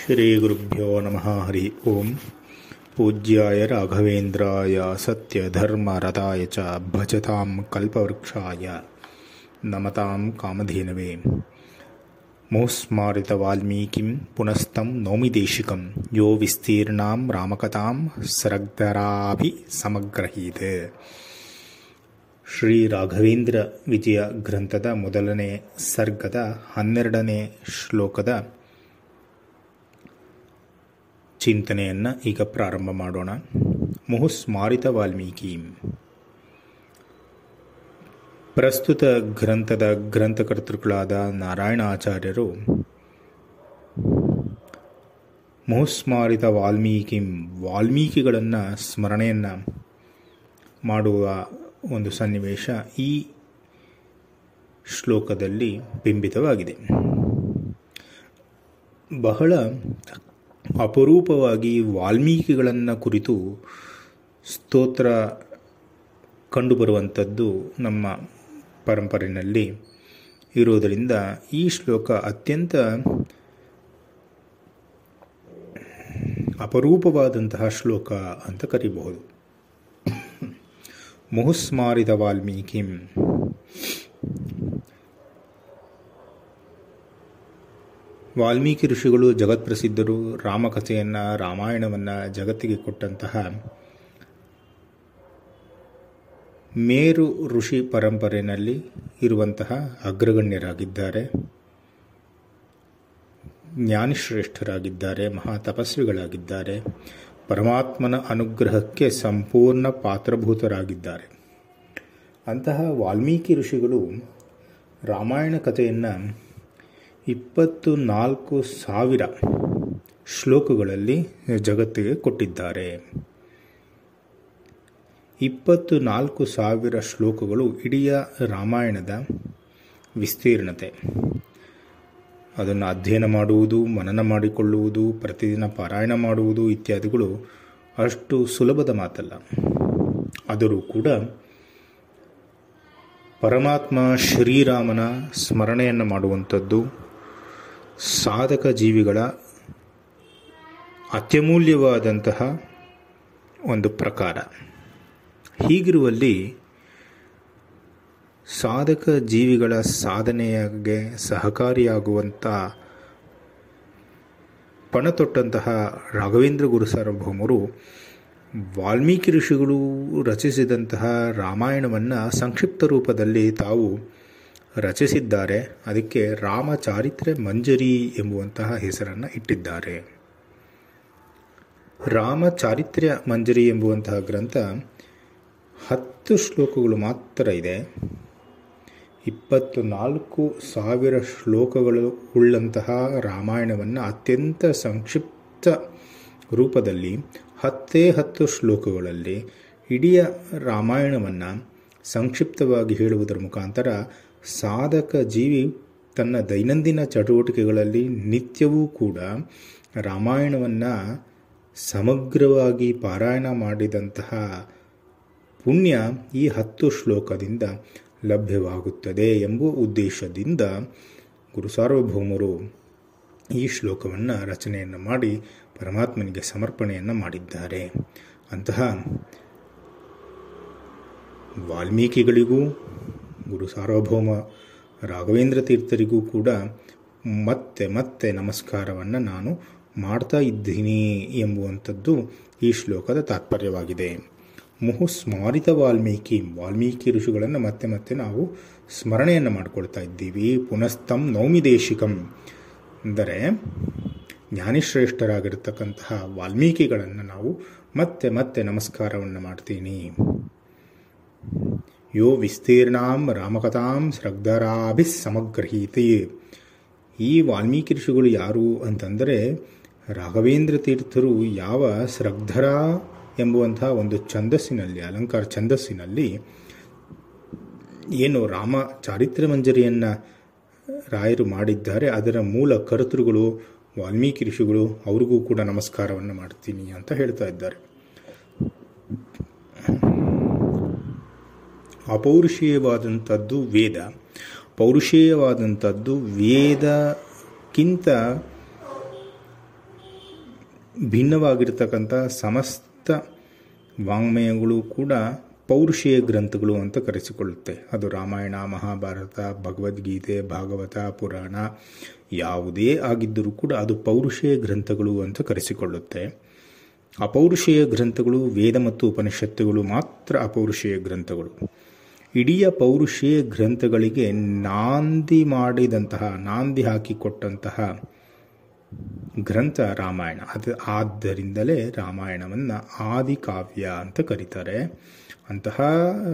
ಶ್ರೀಗುರುಭ್ಯೋ ನಮಃ ಹರಿ ಓಂ ಪೂಜ್ಯಾಯ ರಾಘವೇಂದ್ರಾಯ ಸತ್ಯಧರ್ಮರತಾಯ ಚ ಭಜತಾಂ ಕಲ್ಪವೃಕ್ಷಾಯ ನಮತಾಂ ಕಾಮಧೇನವೇ ಮುಸ್ಮಾರಿತ ವಾಲ್ಮೀಕಿಂ ಪುನಸ್ತಂ ನೌಮಿ ದೇಶಿಕಂ ಯೋ ವಿಸ್ತೀರ್ಣಾಂ ರಾಮಕಥಾಂ ಸರಗ್ಧರಾಭಿ ಸಮಗ್ರಹೀತ್ ಶ್ರೀ ರಾಘವೇಂದ್ರ ವಿಜಯ ಗ್ರಂಥದ ಮೊದಲನೇ ಸರ್ಗದ ಹನ್ನೆರಡನೇ ಶ್ಲೋಕದ ಚಿಂತನೆಯನ್ನು ಈಗ ಪ್ರಾರಂಭ ಮಾಡೋಣ. ಮುಹುಸ್ಮಾರಿತ ವಾಲ್ಮೀಕಿ. ಪ್ರಸ್ತುತ ಗ್ರಂಥದ ಗ್ರಂಥಕರ್ತೃಗಳಾದ ನಾರಾಯಣಾಚಾರ್ಯರು ಮುಹುಸ್ಮಾರಿತ ವಾಲ್ಮೀಕಿ ವಾಲ್ಮೀಕಿಗಳನ್ನು ಸ್ಮರಣೆಯನ್ನು ಮಾಡುವ ಒಂದು ಸನ್ನಿವೇಶ ಈ ಶ್ಲೋಕದಲ್ಲಿ ಬಿಂಬಿತವಾಗಿದೆ. ಬಹಳ ಅಪರೂಪವಾಗಿ ವಾಲ್ಮೀಕಿಗಳನ್ನು ಕುರಿತು ಸ್ತೋತ್ರ ಕಂಡುಬರುವಂಥದ್ದು ನಮ್ಮ ಪರಂಪರೆಯಲ್ಲಿ ಇರೋದರಿಂದ ಈ ಶ್ಲೋಕ ಅತ್ಯಂತ ಅಪರೂಪವಾದಂತಹ ಶ್ಲೋಕ ಅಂತ ಕರೀಬಹುದು. ಮುಹುಸ್ಮಾರಿದ ವಾಲ್ಮೀಕಿ ವಾಲ್ಮೀಕಿ ಋಷಿಗಳು ಜಗತ್ಪ್ರಸಿದ್ಧರು ರಾಮಕಥೆಯನ್ನು, ರಾಮಾಯಣವನ್ನು ಜಗತ್ತಿಗೆ ಕೊಟ್ಟಂತಹ ಮೇರು ಋಷಿ ಪರಂಪರೆಯಲ್ಲಿ ಇರುವಂತಹ ಅಗ್ರಗಣ್ಯರಾಗಿದ್ದಾರೆ. ಜ್ಞಾನಿಶ್ರೇಷ್ಠರಾಗಿದ್ದಾರೆ ಮಹಾ ತಪಸ್ವಿಗಳಾಗಿದ್ದಾರೆ ಪರಮಾತ್ಮನ ಅನುಗ್ರಹಕ್ಕೆ ಸಂಪೂರ್ಣ ಪಾತ್ರಭೂತರಾಗಿದ್ದಾರೆ. ಅಂತಹ ವಾಲ್ಮೀಕಿ ಋಷಿಗಳು ರಾಮಾಯಣ ಕಥೆಯನ್ನು ಇಪ್ಪತ್ತು ನಾಲ್ಕು ಸಾವಿರ ಶ್ಲೋಕಗಳಲ್ಲಿ ಜಗತ್ತಿಗೆ ಕೊಟ್ಟಿದ್ದಾರೆ. ಇಪ್ಪತ್ತು ನಾಲ್ಕು ಸಾವಿರ ಶ್ಲೋಕಗಳು ಇಡೀ ರಾಮಾಯಣದ ವಿಸ್ತೀರ್ಣತೆ. ಅದನ್ನು ಅಧ್ಯಯನ ಮಾಡುವುದು, ಮನನ ಮಾಡಿಕೊಳ್ಳುವುದು, ಪ್ರತಿದಿನ ಪಾರಾಯಣ ಮಾಡುವುದು ಇತ್ಯಾದಿಗಳು ಅಷ್ಟು ಸುಲಭದ ಮಾತಲ್ಲ. ಆದರೂ ಕೂಡ ಪರಮಾತ್ಮ ಶ್ರೀರಾಮನ ಸ್ಮರಣೆಯನ್ನು ಮಾಡುವಂಥದ್ದು ಸಾಧಕ ಜೀವಿಗಳ ಅತ್ಯಮೂಲ್ಯವಾದಂತಹ ಒಂದು ಪ್ರಕಾರ. ಹೀಗಿರುವಲ್ಲಿ ಸಾಧಕ ಜೀವಿಗಳ ಸಾಧನೆಗೆ ಸಹಕಾರಿಯಾಗುವಂಥ ಪಣತೊಟ್ಟಂತಹ ರಾಘವೇಂದ್ರ ಗುರು ಸಾರ್ವಭೌಮರು ವಾಲ್ಮೀಕಿ ಋಷಿಗಳು ರಚಿಸಿದಂತಹ ರಾಮಾಯಣವನ್ನು ಸಂಕ್ಷಿಪ್ತ ರೂಪದಲ್ಲಿ ತಾವು ರಚಿಸಿದ್ದಾರೆ. ಅದಕ್ಕೆ ರಾಮಚಾರಿತ್ರೆ ಮಂಜರಿ ಎಂಬುವಂತಹ ಹೆಸರನ್ನು ಇಟ್ಟಿದ್ದಾರೆ. ರಾಮಚಾರಿತ್ರ್ಯ ಮಂಜರಿ ಎಂಬುವಂತಹ ಗ್ರಂಥ ಹತ್ತು ಶ್ಲೋಕಗಳು ಮಾತ್ರ ಇದೆ. ಇಪ್ಪತ್ತು ನಾಲ್ಕು ಸಾವಿರ ಶ್ಲೋಕಗಳು ಉಳ್ಳಂತಹ ರಾಮಾಯಣವನ್ನು ಅತ್ಯಂತ ಸಂಕ್ಷಿಪ್ತ ರೂಪದಲ್ಲಿ ಹತ್ತೇ ಹತ್ತು ಶ್ಲೋಕಗಳಲ್ಲಿ ಇಡೀ ರಾಮಾಯಣವನ್ನು ಸಂಕ್ಷಿಪ್ತವಾಗಿ ಹೇಳುವುದರ ಮುಖಾಂತರ ಸಾಧಕ ಜೀವಿ ತನ್ನ ದೈನಂದಿನ ಚಟುವಟಿಕೆಗಳಲ್ಲಿ ನಿತ್ಯವೂ ಕೂಡ ರಾಮಾಯಣವನ್ನು ಸಮಗ್ರವಾಗಿ ಪಾರಾಯಣ ಮಾಡಿದಂತಹ ಪುಣ್ಯ ಈ ಹತ್ತು ಶ್ಲೋಕದಿಂದ ಲಭ್ಯವಾಗುತ್ತದೆ ಎಂಬ ಉದ್ದೇಶದಿಂದ ಗುರು ಸಾರ್ವಭೌಮರು ಈ ಶ್ಲೋಕವನ್ನು ರಚನೆಯನ್ನು ಮಾಡಿ ಪರಮಾತ್ಮನಿಗೆ ಸಮರ್ಪಣೆಯನ್ನು ಮಾಡಿದ್ದಾರೆ. ಅಂತಹ ವಾಲ್ಮೀಕಿಗಳಿಗೂ ಗುರು ಸಾರ್ವಭೌಮ ರಾಘವೇಂದ್ರ ತೀರ್ಥರಿಗೂ ಕೂಡ ಮತ್ತೆ ಮತ್ತೆ ನಮಸ್ಕಾರವನ್ನು ನಾನು ಮಾಡ್ತಾ ಇದ್ದೀನಿ ಎಂಬುವಂಥದ್ದು ಈ ಶ್ಲೋಕದ ತಾತ್ಪರ್ಯವಾಗಿದೆ. ಮುಹು ಸ್ಮಾರಿತ ವಾಲ್ಮೀಕಿ ವಾಲ್ಮೀಕಿ ಋಷಿಗಳನ್ನು ಮತ್ತೆ ಮತ್ತೆ ನಾವು ಸ್ಮರಣೆಯನ್ನು ಮಾಡಿಕೊಳ್ತಾ ಇದ್ದೀವಿ. ಪುನಸ್ತಂ ನೌಮಿ ದೇಶಿಕಂ. ಅಂದರೆ ಜ್ಞಾನಿಶ್ರೇಷ್ಠರಾಗಿರ್ತಕ್ಕಂತಹ ವಾಲ್ಮೀಕಿಗಳನ್ನು ನಾವು ಮತ್ತೆ ಮತ್ತೆ ನಮಸ್ಕಾರವನ್ನು ಮಾಡ್ತೀನಿ. ಯೋ ವಿಸ್ತೀರ್ಣಾಂ ರಾಮಕಥಾಂ ಶ್ರಗ್ಧರಾಭಿ ಸಮಗ್ರಹೀತಿ ಈ ವಾಲ್ಮೀಕಿ ಋಷಿಗಳು ಯಾರು ಅಂತಂದರೆ ರಾಘವೇಂದ್ರ ತೀರ್ಥರು ಯಾವ ಶ್ರಗ್ಧರ ಎಂಬುವಂತಹ ಒಂದು ಛಂದಸ್ಸಿನಲ್ಲಿ, ಅಲಂಕಾರ ಛಂದಸ್ಸಿನಲ್ಲಿ ಏನು ರಾಮ ಚಾರಿತ್ರ್ಯ ಮಂಜರಿಯನ್ನು ರಾಯರು ಮಾಡಿದ್ದಾರೆ, ಅದರ ಮೂಲ ಕರ್ತೃಗಳು ವಾಲ್ಮೀಕಿ ಋಷಿಗಳು ಅವ್ರಿಗೂ ಕೂಡ ನಮಸ್ಕಾರವನ್ನು ಮಾಡ್ತೀನಿ ಅಂತ ಹೇಳ್ತಾ ಇದ್ದಾರೆ. ಅಪೌರುಷೀಯವಾದಂಥದ್ದು ವೇದ. ಪೌರುಷೇಯವಾದಂಥದ್ದು ವೇದಕ್ಕಿಂತ ಭಿನ್ನವಾಗಿರ್ತಕ್ಕಂಥ ಸಮಸ್ತ ವಾಂಗ್ಮಯಗಳು ಕೂಡ ಪೌರುಷೇಯ ಗ್ರಂಥಗಳು ಅಂತ ಕರೆಸಿಕೊಳ್ಳುತ್ತೆ. ಅದು ರಾಮಾಯಣ, ಮಹಾಭಾರತ, ಭಗವದ್ಗೀತೆ, ಭಾಗವತ, ಪುರಾಣ ಯಾವುದೇ ಆಗಿದ್ದರೂ ಕೂಡ ಅದು ಪೌರುಷೇಯ ಗ್ರಂಥಗಳು ಅಂತ ಕರೆಸಿಕೊಳ್ಳುತ್ತೆ. ಅಪೌರುಷೇಯ ಗ್ರಂಥಗಳು, ವೇದ ಮತ್ತು ಉಪನಿಷತ್ತುಗಳು ಮಾತ್ರ ಅಪೌರುಷೇಯ ಗ್ರಂಥಗಳು. ಇಡೀ ಪೌರುಷೇಯ ಗ್ರಂಥಗಳಿಗೆ ನಾಂದಿ ಮಾಡಿದಂತಹ, ನಾಂದಿ ಹಾಕಿಕೊಟ್ಟಂತಹ ಗ್ರಂಥ ರಾಮಾಯಣ. ಅದು ಆದ್ದರಿಂದಲೇ ರಾಮಾಯಣವನ್ನು ಆದಿಕಾವ್ಯ ಅಂತ ಕರೀತಾರೆ. ಅಂತಹ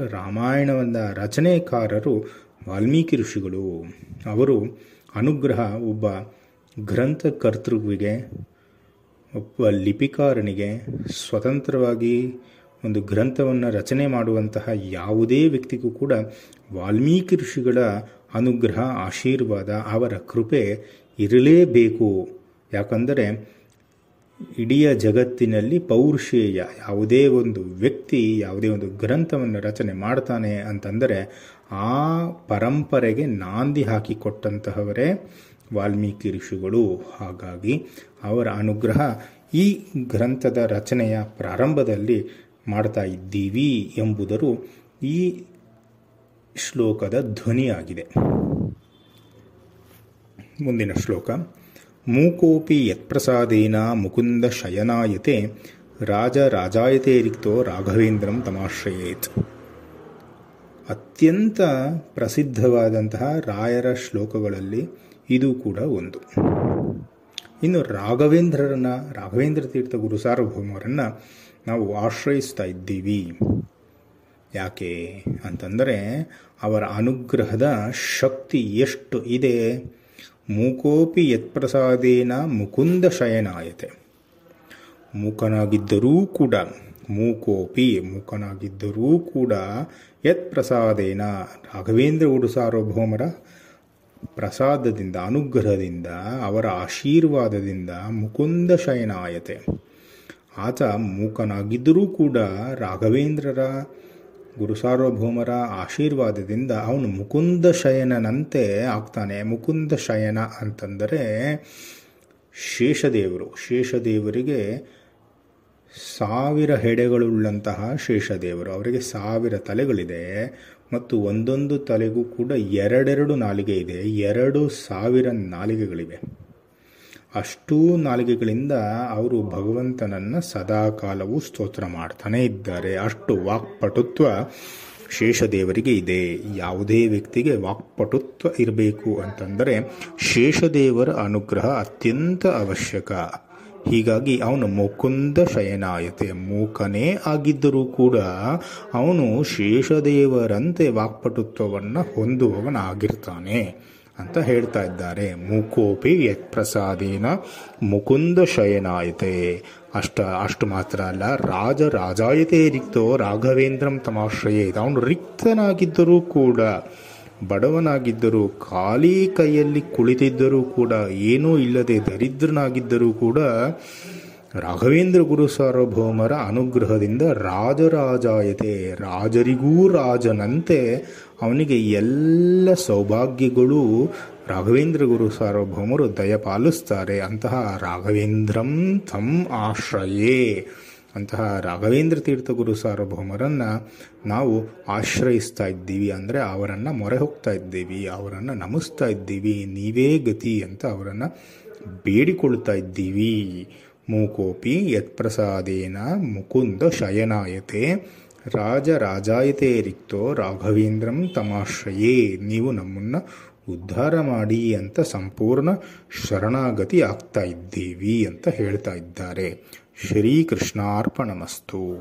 ರಾಮಾಯಣವನ್ನು ರಚನೆಕಾರರು ವಾಲ್ಮೀಕಿ ಋಷಿಗಳು. ಅವರು ಅನುಗ್ರಹ ಒಬ್ಬ ಗ್ರಂಥಕರ್ತೃವಿಗೆ, ಒಬ್ಬ ಲಿಪಿಕಾರನಿಗೆ ಸ್ವತಂತ್ರವಾಗಿ ಒಂದು ಗ್ರಂಥವನ್ನು ರಚನೆ ಮಾಡುವಂತಹ ಯಾವುದೇ ವ್ಯಕ್ತಿಗೂ ಕೂಡ ವಾಲ್ಮೀಕಿ ಋಷಿಗಳ ಅನುಗ್ರಹ, ಆಶೀರ್ವಾದ, ಅವರ ಕೃಪೆ ಇರಲೇಬೇಕು. ಯಾಕಂದರೆ ಇಡೀ ಜಗತ್ತಿನಲ್ಲಿ ಪೌರುಷೇಯ ಯಾವುದೇ ಒಂದು ವ್ಯಕ್ತಿ ಯಾವುದೇ ಒಂದು ಗ್ರಂಥವನ್ನು ರಚನೆ ಮಾಡ್ತಾನೆ ಅಂತಂದರೆ ಆ ಪರಂಪರೆಗೆ ನಾಂದಿ ಹಾಕಿಕೊಟ್ಟಂತಹವರೇ ವಾಲ್ಮೀಕಿ ಋಷಿಗಳು. ಹಾಗಾಗಿ ಅವರ ಅನುಗ್ರಹ ಈ ಗ್ರಂಥದ ರಚನೆಯ ಪ್ರಾರಂಭದಲ್ಲಿ ಮಾಡ್ತಾ ಇದ್ದೀವಿ ಎಂಬುದರು ಈ ಶ್ಲೋಕದ ಧ್ವನಿಯಾಗಿದೆ. ಮುಂದಿನ ಶ್ಲೋಕ. ಮೂಕೋಪಿ ಯತ್ಪ್ರಸಾದೇನ ಮುಕುಂದ ಶಯನಾಯತೆ ರಾಜ ರಾಜಾಯತೆ ರಿಕ್ತೋ ರಾಘವೇಂದ್ರಂ ತಮಾಶ್ರಯೇತ್. ಅತ್ಯಂತ ಪ್ರಸಿದ್ಧವಾದಂತಹ ರಾಯರ ಶ್ಲೋಕಗಳಲ್ಲಿ ಇದು ಕೂಡ ಒಂದು. ಇನ್ನು ರಾಘವೇಂದ್ರರನ್ನ, ರಾಘವೇಂದ್ರ ತೀರ್ಥ ಗುರು ಸಾರ್ವಭೌಮರನ್ನ ನಾವು ಆಶ್ರಯಿಸ್ತಾ ಇದ್ದೀವಿ. ಯಾಕೆ ಅಂತಂದರೆ ಅವರ ಅನುಗ್ರಹದ ಶಕ್ತಿ ಎಷ್ಟು ಇದೆ? ಮೂಕೋಪಿ ಯತ್ಪ್ರಸಾದೇನ ಮುಕುಂದ ಶಯನಾಯತೆ. ಮೂಕನಾಗಿದ್ದರೂ ಕೂಡ, ಮೂಕೋಪಿ ಮೂಕನಾಗಿದ್ದರೂ ಕೂಡ ಯತ್ ಪ್ರಸಾದೇನ ರಾಘವೇಂದ್ರ ಉಡು ಸಾರ್ವಭೌಮರ ಪ್ರಸಾದದಿಂದ, ಅನುಗ್ರಹದಿಂದ, ಅವರ ಆಶೀರ್ವಾದದಿಂದ ಮುಕುಂದ ಶಯನಾಯತೆ. ಆತ ಮೂಕನಾಗಿದ್ದರೂ ಕೂಡ ರಾಘವೇಂದ್ರರ ಗುರು ಸಾರ್ವಭೌಮರ ಆಶೀರ್ವಾದದಿಂದ ಅವನು ಮುಕುಂದ ಶಯನನಂತೆ ಆಗ್ತಾನೆ. ಮುಕುಂದ ಶಯನ ಅಂತಂದರೆ ಶೇಷದೇವರು. ಶೇಷದೇವರಿಗೆ ಸಾವಿರ ಹೆಡೆಗಳುಳ್ಳಂತಹ ಶೇಷದೇವರು. ಅವರಿಗೆ ಸಾವಿರ ತಲೆಗಳಿದೆ ಮತ್ತು ಒಂದೊಂದು ತಲೆಗೂ ಕೂಡ ಎರಡೆರಡು ನಾಲಿಗೆ ಇದೆ. ಎರಡು ಸಾವಿರ ನಾಲಿಗೆಗಳಿವೆ. ಅಷ್ಟೂ ನಾಲಿಗೆಗಳಿಂದ ಅವರು ಭಗವಂತನನ್ನು ಸದಾಕಾಲವೂ ಸ್ತೋತ್ರ ಮಾಡ್ತಾನೇ ಇದ್ದಾರೆ. ಅಷ್ಟು ವಾಕ್ಪಟುತ್ವ ಶೇಷದೇವರಿಗೆ ಇದೆ. ಯಾವುದೇ ವ್ಯಕ್ತಿಗೆ ವಾಕ್ಪಟುತ್ವ ಇರಬೇಕು ಅಂತಂದರೆ ಶೇಷದೇವರ ಅನುಗ್ರಹ ಅತ್ಯಂತ ಅವಶ್ಯಕ. ಹೀಗಾಗಿ ಅವನು ಮುಕುಂದ ಶಯನಾಯತೆ, ಮೂಕನೇ ಆಗಿದ್ದರೂ ಕೂಡ ಅವನು ಶೇಷದೇವರಂತೆ ವಾಕ್ಪಟುತ್ವವನ್ನು ಹೊಂದುವವನಾಗಿರ್ತಾನೆ. ಅಂತ ಹೇಳ್ತಾ ಇದ್ದಾರೆ. ಮುಕೋಪಿ ಯತ್ ಪ್ರಸಾದೇನ ಮುಕುಂದ ಶಯನಾಯತೆ. ಅಷ್ಟ, ಅಷ್ಟು ಮಾತ್ರ ಅಲ್ಲ, ರಾಜ ರಾಜಾಯತೆ ರಿಕ್ತೋ ರಾಘವೇಂದ್ರಂ ತಮಾಶ್ರಯೇ. ಅವನು ರಿಕ್ತನಾಗಿದ್ದರೂ ಕೂಡ, ಬಡವನಾಗಿದ್ದರೂ, ಖಾಲಿ ಕೈಯಲ್ಲಿ ಕುಳಿತಿದ್ದರೂ ಕೂಡ, ಏನೂ ಇಲ್ಲದೆ ದರಿದ್ರನಾಗಿದ್ದರೂ ಕೂಡ, ರಾಘವೇಂದ್ರ ಗುರು ಸಾರ್ವಭೌಮರ ಅನುಗ್ರಹದಿಂದ ರಾಜರಾಜಾಯತೆ, ರಾಜರಿಗೂ ರಾಜನಂತೆ ಅವನಿಗೆ ಎಲ್ಲ ಸೌಭಾಗ್ಯಗಳು ರಾಘವೇಂದ್ರ ಗುರು ಸಾರ್ವಭೌಮರು ದಯಪಾಲಿಸ್ತಾರೆ. ಅಂತಹ ರಾಘವೇಂದ್ರಂ ತಂ ಆಶ್ರಯೇ. ಅಂತಹ ರಾಘವೇಂದ್ರ ತೀರ್ಥ ಗುರು ಸಾರ್ವಭೌಮರನ್ನು ನಾವು ಆಶ್ರಯಿಸ್ತಾ ಇದ್ದೀವಿ ಅಂದರೆ ಅವರನ್ನು ಮೊರೆ ಹೋಗ್ತಾ ಇದ್ದೀವಿ, ಅವರನ್ನು ನಮಿಸ್ತಾ ಇದ್ದೀವಿ, ನೀವೇ ಗತಿ ಅಂತ ಅವರನ್ನು ಬೇಡಿಕೊಳ್ತಾ ಇದ್ದೀವಿ. ಮೂಕೋಪಿ ಯತ್ಪ್ರಸಾದೇನ ಮುಕುಂದ ಶಯನಾಯತೆ. ರಾಜ ರಾಜಾಯತೆ ರಿಕ್ತೋ ರಾಘವೇಂದ್ರಂ ತಮಾಶ್ರಯೇ. ನೀವು ನಮ್ಮನ್ನು ಉದ್ಧಾರ ಮಾಡಿ ಅಂತ ಸಂಪೂರ್ಣ ಶರಣಾಗತಿ ಆಗ್ತಾ ಇದ್ದೀವಿ ಅಂತ ಹೇಳ್ತಾ ಇದ್ದಾರೆ. ಶ್ರೀಕೃಷ್ಣಾರ್ಪಣಮಸ್ತು.